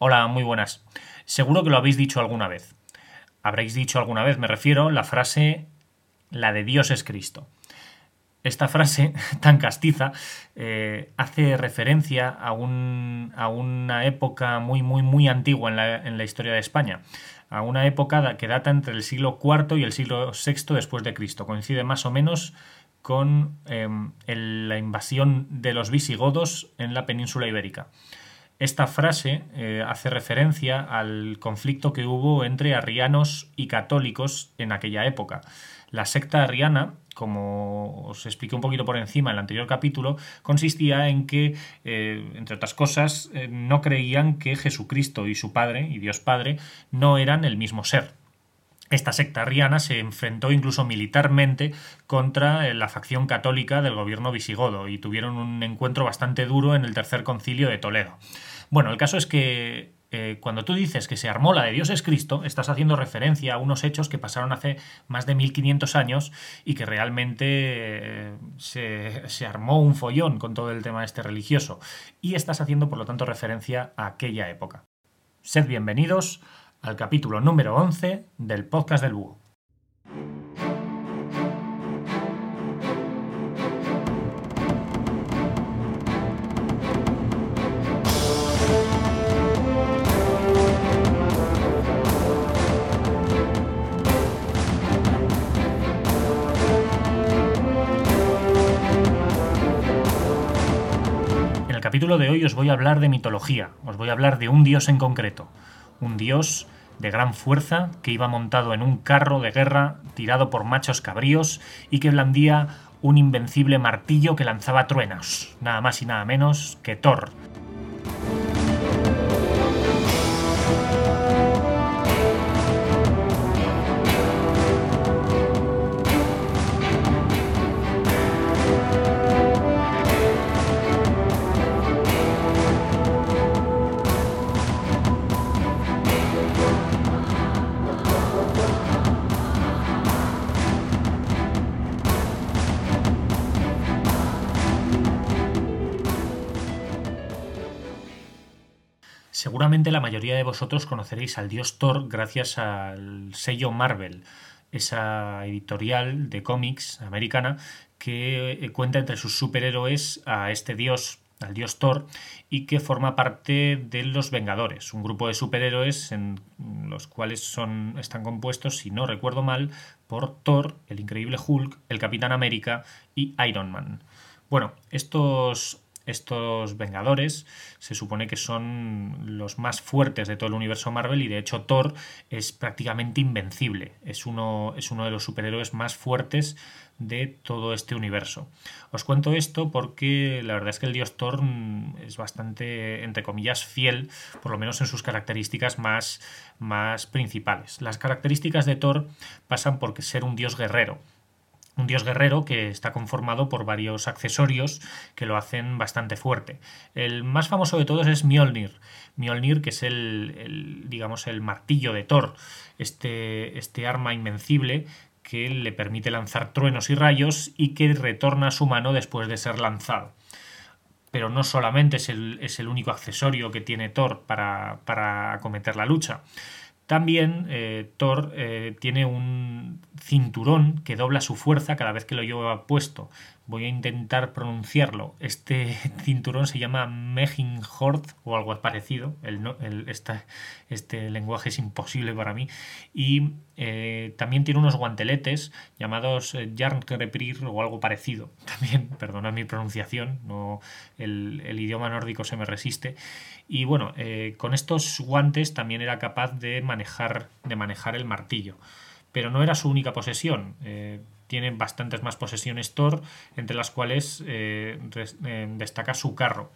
Hola, muy buenas. Seguro que lo habéis dicho alguna vez. Habréis dicho alguna vez, me refiero, la frase la de Dios es Cristo. Esta frase tan castiza eh, hace referencia a, un, a, una época muy, muy, muy antigua en la, historia de España, a una época que data entre el siglo IV y el siglo VI después de Cristo. Coincide más o menos con el, la invasión de los visigodos en la península ibérica. Esta frase eh, hace referencia al conflicto que hubo entre arrianos y católicos en aquella época. La secta arriana, como os expliqué un poquito por encima en el anterior capítulo, consistía en que, eh, entre otras cosas, eh, no creían que Jesucristo y su Padre, y Dios Padre, no eran el mismo ser. Esta secta arriana se enfrentó incluso militarmente contra la facción católica del gobierno visigodo y tuvieron un encuentro bastante duro en el tercer concilio de Toledo. Bueno, el caso es que eh, cuando tú dices que se armó la de Dios es Cristo, estás haciendo referencia a unos hechos que pasaron hace más de 1500 años y que realmente eh, se, se, armó un follón con todo el tema este religioso. Y estás haciendo, por lo tanto, referencia a aquella época. Sed bienvenidos al capítulo número 11 del podcast del Búho. Capítulo de hoy os voy a hablar de mitología, os voy a hablar de un dios en concreto, un dios de gran fuerza que iba montado en un carro de guerra tirado por machos cabríos y que blandía un invencible martillo que lanzaba truenos, nada más y nada menos que Thor, Seguramente la mayoría de vosotros conoceréis al dios Thor gracias al sello Marvel, esa editorial de cómics americana que eh, cuenta entre sus superhéroes a este dios, al dios Thor, y que forma parte de los Vengadores, un grupo de superhéroes en los cuales son, están compuestos, si no recuerdo mal, por Thor, el increíble Hulk, el Capitán América y Iron Man. Bueno, estos estos Vengadores se supone que son los más fuertes de todo el universo Marvel y de hecho Thor es prácticamente invencible. Es uno, es uno de los superhéroes más fuertes de todo este universo. Os cuento esto porque la verdad es que el dios Thor es bastante, entre comillas, fiel, por lo menos en sus características más, más principales. Las características de Thor pasan por ser un dios guerrero un dios guerrero que está conformado por varios accesorios que lo hacen bastante fuerte. El más famoso de todos es Mjolnir. Mjolnir, que es el, digamos, el martillo de Thor, este, este arma invencible que le permite lanzar truenos y rayos y que retorna a su mano después de ser lanzado. Pero no solamente es el, es el único accesorio que tiene Thor para, para acometer la lucha. También eh, Thor eh, tiene un cinturón que dobla su fuerza cada vez que lo lleva puesto. Voy a intentar pronunciarlo. Este cinturón se llama Meginhord o algo parecido. El, este lenguaje es imposible para mí. Y eh, también tiene unos guanteletes llamados eh, Jarnkreprir o algo parecido. También, perdona mi pronunciación, no, el, el idioma nórdico se me resiste. Y bueno, eh, con estos guantes también era capaz de manejar, de manejar el martillo. Pero no era su única posesión. Tiene bastantes más posesiones Thor, entre las cuales destaca su carro.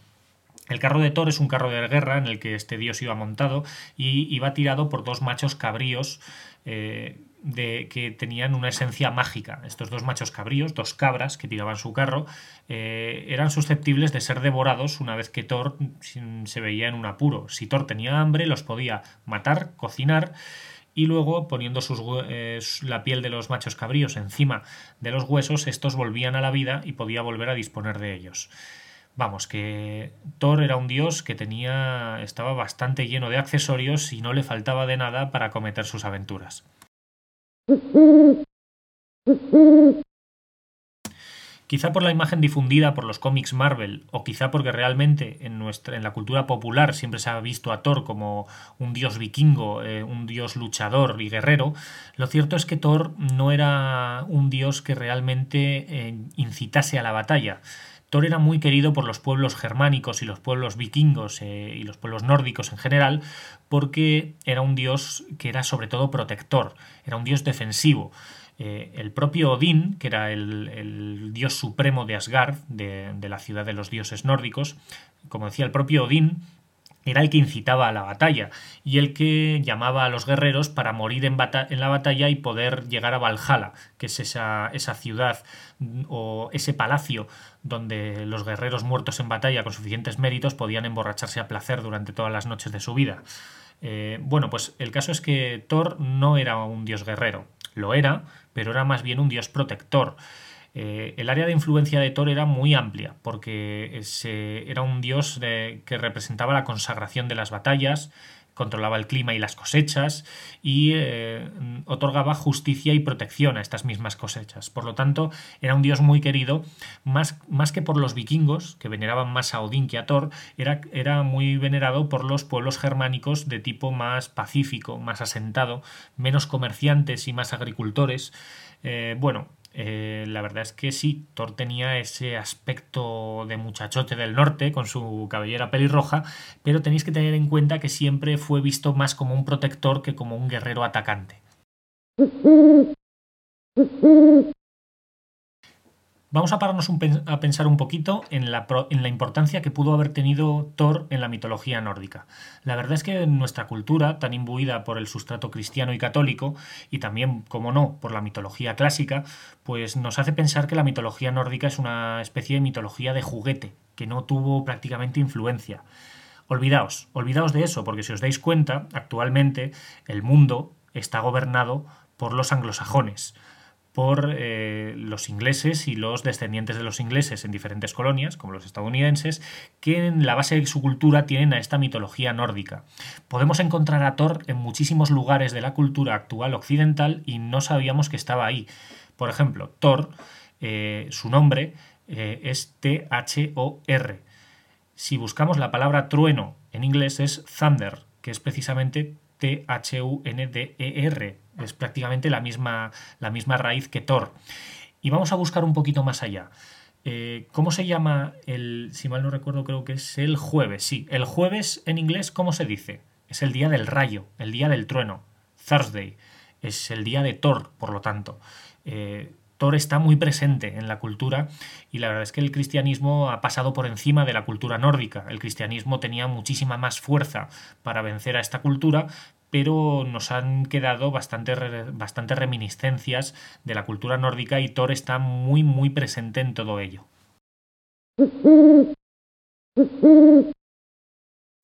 El carro de Thor es un carro de guerra en el que este dios iba montado y iba tirado por dos machos cabríos eh, de, que tenían una esencia mágica. Estos dos machos cabríos, dos cabras que tiraban su carro, eh, eran susceptibles de ser devorados una vez que Thor se veía en un apuro. Si Thor tenía hambre, los podía matar, cocinar y luego poniendo sus, eh, la piel de los machos cabríos encima de los huesos, estos volvían a la vida y podía volver a disponer de ellos. Vamos, que Thor era un dios que tenía. estaba bastante lleno de accesorios y no le faltaba de nada para cometer sus aventuras. Quizá por la imagen difundida por los cómics Marvel, o quizá porque realmente en, nuestra, en la cultura popular siempre se ha visto a Thor como un dios vikingo, eh, un dios luchador y guerrero, lo cierto es que Thor no era un dios que realmente eh, incitase a la batalla. Thor era muy querido por los pueblos germánicos y los pueblos vikingos eh, y los pueblos nórdicos en general, porque era un dios que era sobre todo protector, era un dios defensivo. Eh, el propio Odín, que era el, dios supremo de Asgard, de, la ciudad de los dioses nórdicos, como decía, el propio Odín era el que incitaba a la batalla y el que llamaba a los guerreros para morir en, la batalla y poder llegar a Valhalla, que es esa, esa, ciudad o ese palacio donde los guerreros muertos en batalla con suficientes méritos podían emborracharse a placer durante todas las noches de su vida. Eh, bueno, pues el caso es que Thor no era un dios guerrero, lo era, pero era más bien un dios protector. Eh, el área de influencia de Thor era muy amplia, porque era un dios que representaba la consagración de las batallas, controlaba el clima y las cosechas y eh, otorgaba justicia y protección a estas mismas cosechas. Por lo tanto, era un dios muy querido, más, más que por los vikingos, que veneraban más a Odín que a Thor, era, era muy venerado por los pueblos germánicos de tipo más pacífico, más asentado, menos comerciantes y más agricultores. Eh, bueno, eh, la verdad es que sí, Thor tenía ese aspecto de muchachote del norte con su cabellera pelirroja, pero tenéis que tener en cuenta que siempre fue visto más como un protector que como un guerrero atacante. Vamos a pararnos a pensar un poquito en la, en la, importancia que pudo haber tenido Thor en la mitología nórdica. La verdad es que en nuestra cultura, tan imbuida por el sustrato cristiano y católico, y también, como no, por la mitología clásica, pues nos hace pensar que la mitología nórdica es una especie de mitología de juguete, que no tuvo prácticamente influencia. Olvidaos, olvidaos de eso, porque si os dais cuenta, actualmente el mundo está gobernado por los anglosajones por eh, los ingleses y los descendientes de los ingleses en diferentes colonias, como los estadounidenses, que en la base de su cultura tienen a esta mitología nórdica. Podemos encontrar a Thor en muchísimos lugares de la cultura actual occidental y no sabíamos que estaba ahí. Por ejemplo, Thor, eh, su nombre eh, es T-H-O-R. Si buscamos la palabra trueno en inglés es thunder, que es precisamente T-H-U-N-D-E-R, es prácticamente la misma, la misma raíz que Thor. Y vamos a buscar un poquito más allá. Eh, ¿Cómo se llama el, si mal no recuerdo, creo que es el jueves? Sí, el jueves en inglés, ¿cómo se dice? Es el día del rayo, el día del trueno. Thursday. Es el día de Thor, por lo tanto. Eh, Thor está muy presente en la cultura y la verdad es que el cristianismo ha pasado por encima de la cultura nórdica. El cristianismo tenía muchísima más fuerza para vencer a esta cultura, pero nos han quedado bastantes bastante reminiscencias de la cultura nórdica y Thor está muy muy presente en todo ello.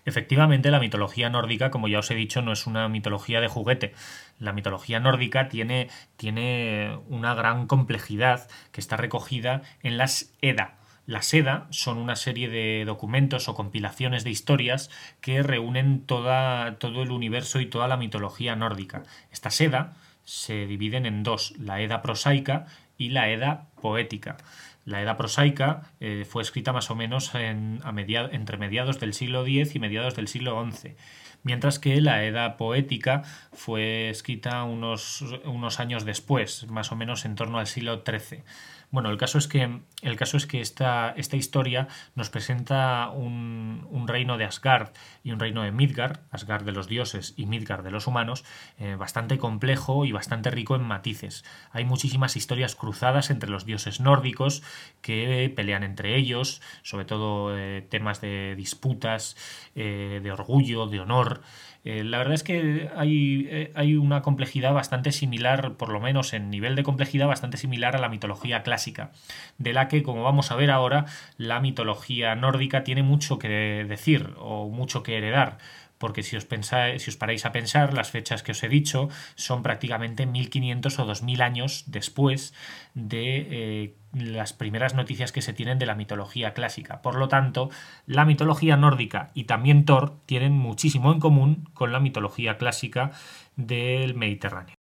Efectivamente, la mitología nórdica, como ya os he dicho, no es una mitología de juguete. La mitología nórdica tiene, tiene una gran complejidad que está recogida en las Edda, la seda son una serie de documentos o compilaciones de historias que reúnen toda, todo el universo y toda la mitología nórdica. Esta seda se dividen en dos, la Edda prosaica y la Edda poética. La Edda prosaica eh, fue escrita más o menos en, a entre mediados del siglo X y mediados del siglo XI, mientras que la Edda poética fue escrita unos, unos años después, más o menos en torno al siglo XIII. Bueno, el caso es que, el caso es que esta, esta historia nos presenta un, reino de Asgard y un reino de Midgard, Asgard de los dioses y Midgard de los humanos, eh, bastante complejo y bastante rico en matices. Hay muchísimas historias cruzadas entre los dioses nórdicos que pelean entre ellos, sobre todo eh, temas de disputas, eh, de orgullo, de honor. Eh, la verdad es que hay, eh, hay, una complejidad bastante similar, por lo menos en nivel de complejidad, bastante similar a la mitología clásica, de la que, como vamos a ver ahora, la mitología nórdica tiene mucho que decir o mucho que heredar porque si os, pensáis, si os paráis a pensar, las fechas que os he dicho son prácticamente 1500 o 2000 años después de eh, las primeras noticias que se tienen de la mitología clásica. Por lo tanto, la mitología nórdica y también Thor tienen muchísimo en común con la mitología clásica del Mediterráneo.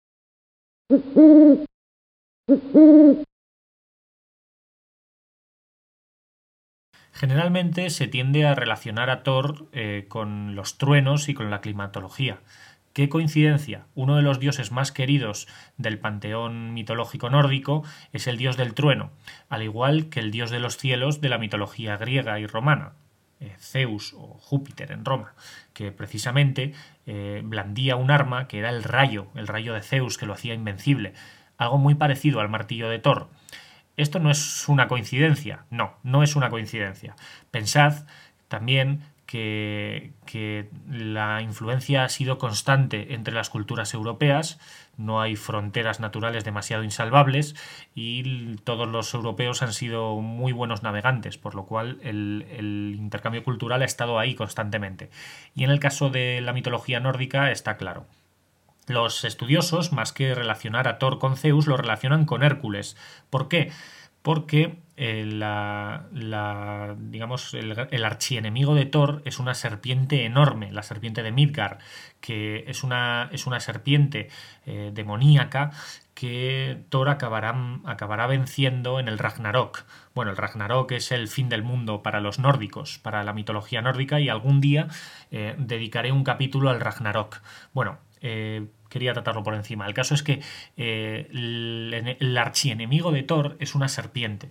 Generalmente se tiende a relacionar a Thor eh, con los truenos y con la climatología. Qué coincidencia, uno de los dioses más queridos del panteón mitológico nórdico es el dios del trueno, al igual que el dios de los cielos de la mitología griega y romana, eh, Zeus o Júpiter en Roma, que precisamente eh, blandía un arma que era el rayo, el rayo de Zeus que lo hacía invencible, algo muy parecido al martillo de Thor. Esto no es una coincidencia, no, no es una coincidencia. Pensad también que, la influencia ha sido constante entre las culturas europeas, no hay fronteras naturales demasiado insalvables y todos los europeos han sido muy buenos navegantes, por lo cual el, el, intercambio cultural ha estado ahí constantemente. Y en el caso de la mitología nórdica está claro. Los estudiosos, más que relacionar a Thor con Zeus, lo relacionan con Hércules. ¿Por qué? Porque eh, la, digamos, el, archienemigo de Thor es una serpiente enorme, la serpiente de Midgard, que es una, es una serpiente eh, demoníaca que Thor acabará, acabará venciendo en el Ragnarok. Bueno, el Ragnarok es el fin del mundo para los nórdicos, para la mitología nórdica, y algún día eh, dedicaré un capítulo al Ragnarok. Bueno, quería tratarlo por encima. El caso es que el, el, archienemigo de Thor es una serpiente.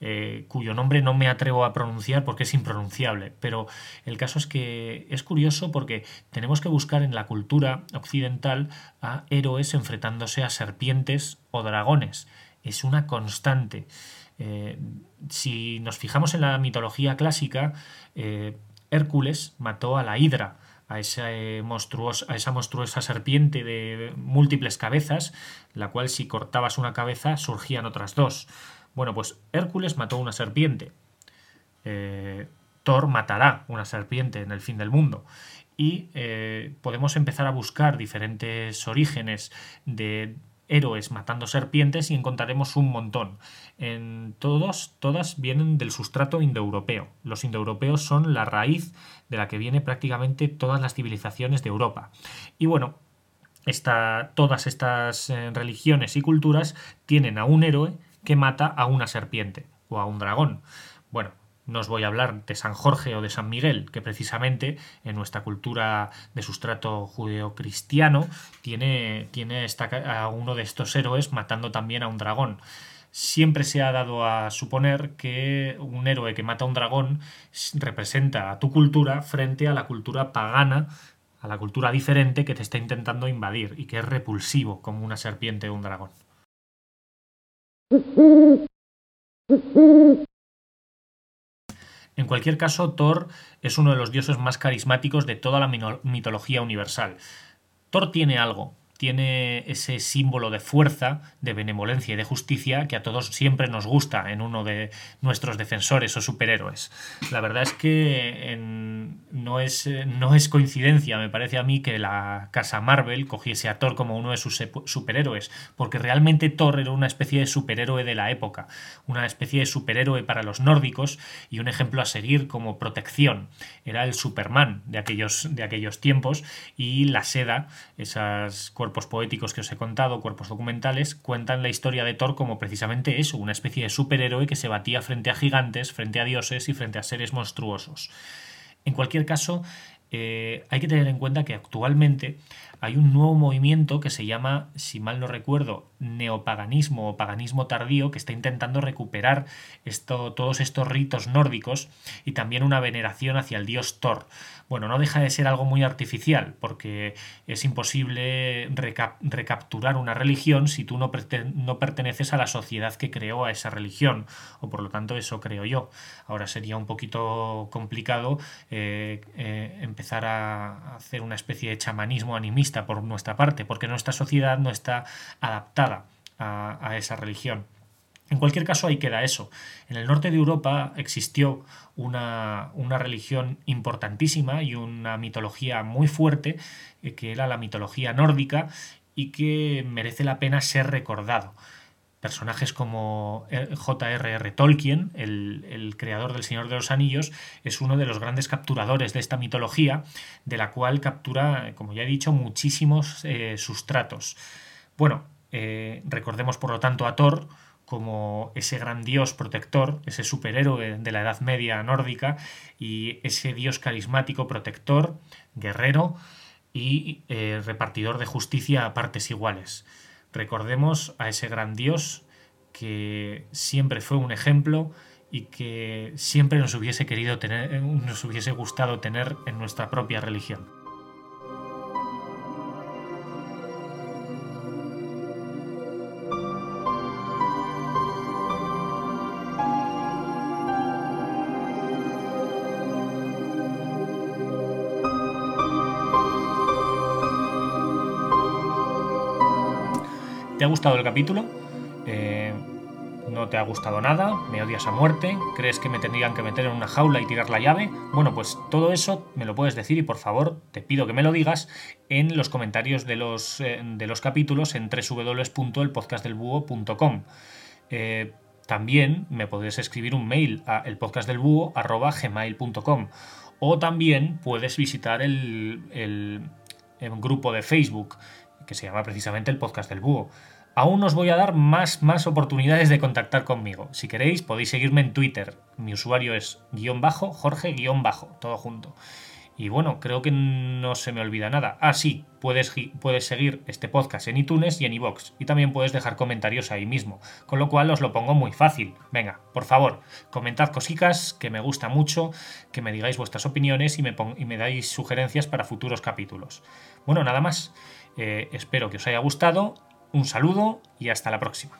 Eh, cuyo nombre no me atrevo a pronunciar porque es impronunciable. Pero el caso es que es curioso porque tenemos que buscar en la cultura occidental a héroes enfrentándose a serpientes o dragones. Es una constante. Eh, si nos fijamos en la mitología clásica, eh, Hércules mató a la Hidra, a esa, a esa monstruosa serpiente de múltiples cabezas, la cual si cortabas una cabeza surgían otras dos. Bueno, pues Hércules mató una serpiente. Eh, Thor matará una serpiente en el fin del mundo. Y eh, podemos empezar a buscar diferentes orígenes de héroes matando serpientes y encontraremos un montón. En todos, todas vienen del sustrato indoeuropeo. Los indoeuropeos son la raíz de la que viene prácticamente todas las civilizaciones de Europa. Y bueno, todas estas eh, religiones y culturas tienen a un héroe que mata a una serpiente o a un dragón. Bueno, no os voy a hablar de San Jorge o de San Miguel, que precisamente en nuestra cultura de sustrato judeocristiano tiene, tiene a uno de estos héroes matando también a un dragón. Siempre se ha dado a suponer que un héroe que mata a un dragón representa a tu cultura frente a la cultura pagana, a la cultura diferente que te está intentando invadir y que es repulsivo como una serpiente o un dragón. En cualquier caso, Thor es uno de los dioses más carismáticos de toda la mitología universal. Thor tiene algo, tiene ese símbolo de fuerza, de benevolencia y de justicia que a todos siempre nos gusta en uno de nuestros defensores o superhéroes. La verdad es que no, es, no es coincidencia, me parece a mí, que la casa Marvel cogiese a Thor como uno de sus superhéroes, porque realmente Thor era una especie de superhéroe de la época, una especie de superhéroe para los nórdicos y un ejemplo a seguir como protección. Era el Superman de aquellos, de aquellos tiempos y la seda, esas cuerpos poéticos que os he contado, cuerpos documentales, cuentan la historia de Thor como precisamente eso, una especie de superhéroe que se batía frente a gigantes, frente a dioses y frente a seres monstruosos. En cualquier caso, eh, hay que tener en cuenta que actualmente hay un nuevo movimiento que se llama, si mal no recuerdo, neopaganismo o paganismo tardío, que está intentando recuperar esto, todos estos ritos nórdicos y también una veneración hacia el dios Thor. Bueno, no deja de ser algo muy artificial, porque es imposible recapturar una religión si tú no, perteneces a la sociedad que creó a esa religión, o por lo tanto eso creo yo. Ahora sería un poquito complicado eh, eh, empezar a hacer una especie de chamanismo animista por nuestra parte, porque nuestra sociedad no está adaptada a, esa religión. En cualquier caso, ahí queda eso. En el norte de Europa existió una, religión importantísima y una mitología muy fuerte, eh, que era la mitología nórdica, y que merece la pena ser recordado. Personajes como J.R.R. Tolkien, el, creador del Señor de los Anillos, es uno de los grandes capturadores de esta mitología, de la cual captura, como ya he dicho, muchísimos eh, sustratos. Bueno, eh, recordemos por lo tanto a Thor, como ese gran dios protector, ese superhéroe de la Edad Media nórdica y ese dios carismático protector, guerrero y eh, repartidor de justicia a partes iguales. Recordemos a ese gran dios que siempre fue un ejemplo y que siempre nos hubiese querido tener, nos hubiese gustado tener en nuestra propia religión. Ha gustado el capítulo? Eh, ¿No te ha gustado nada? ¿Me odias a muerte? ¿Crees que me tendrían que meter en una jaula y tirar la llave? Bueno, pues todo eso me lo puedes decir y por favor te pido que me lo digas en los comentarios de los, eh, de los capítulos en www.elpodcastdelbúho.com. Eh, también me puedes escribir un mail a elpodcastdelbúho.gmail.com o también puedes visitar el, el grupo de Facebook que se llama precisamente el podcast del búho. Aún os voy a dar más, más oportunidades de contactar conmigo. Si queréis, podéis seguirme en Twitter. Mi usuario es guion bajo, Jorge guion bajo, todo junto. Y bueno, creo que no se me olvida nada. Ah, sí, puedes, puedes seguir este podcast en iTunes y en iVoox. Y también puedes dejar comentarios ahí mismo. Con lo cual os lo pongo muy fácil. Venga, por favor, comentad cositas que me gusta mucho, que me digáis vuestras opiniones y me, y me dais sugerencias para futuros capítulos. Bueno, nada más. Eh, espero que os haya gustado, un saludo y hasta la próxima.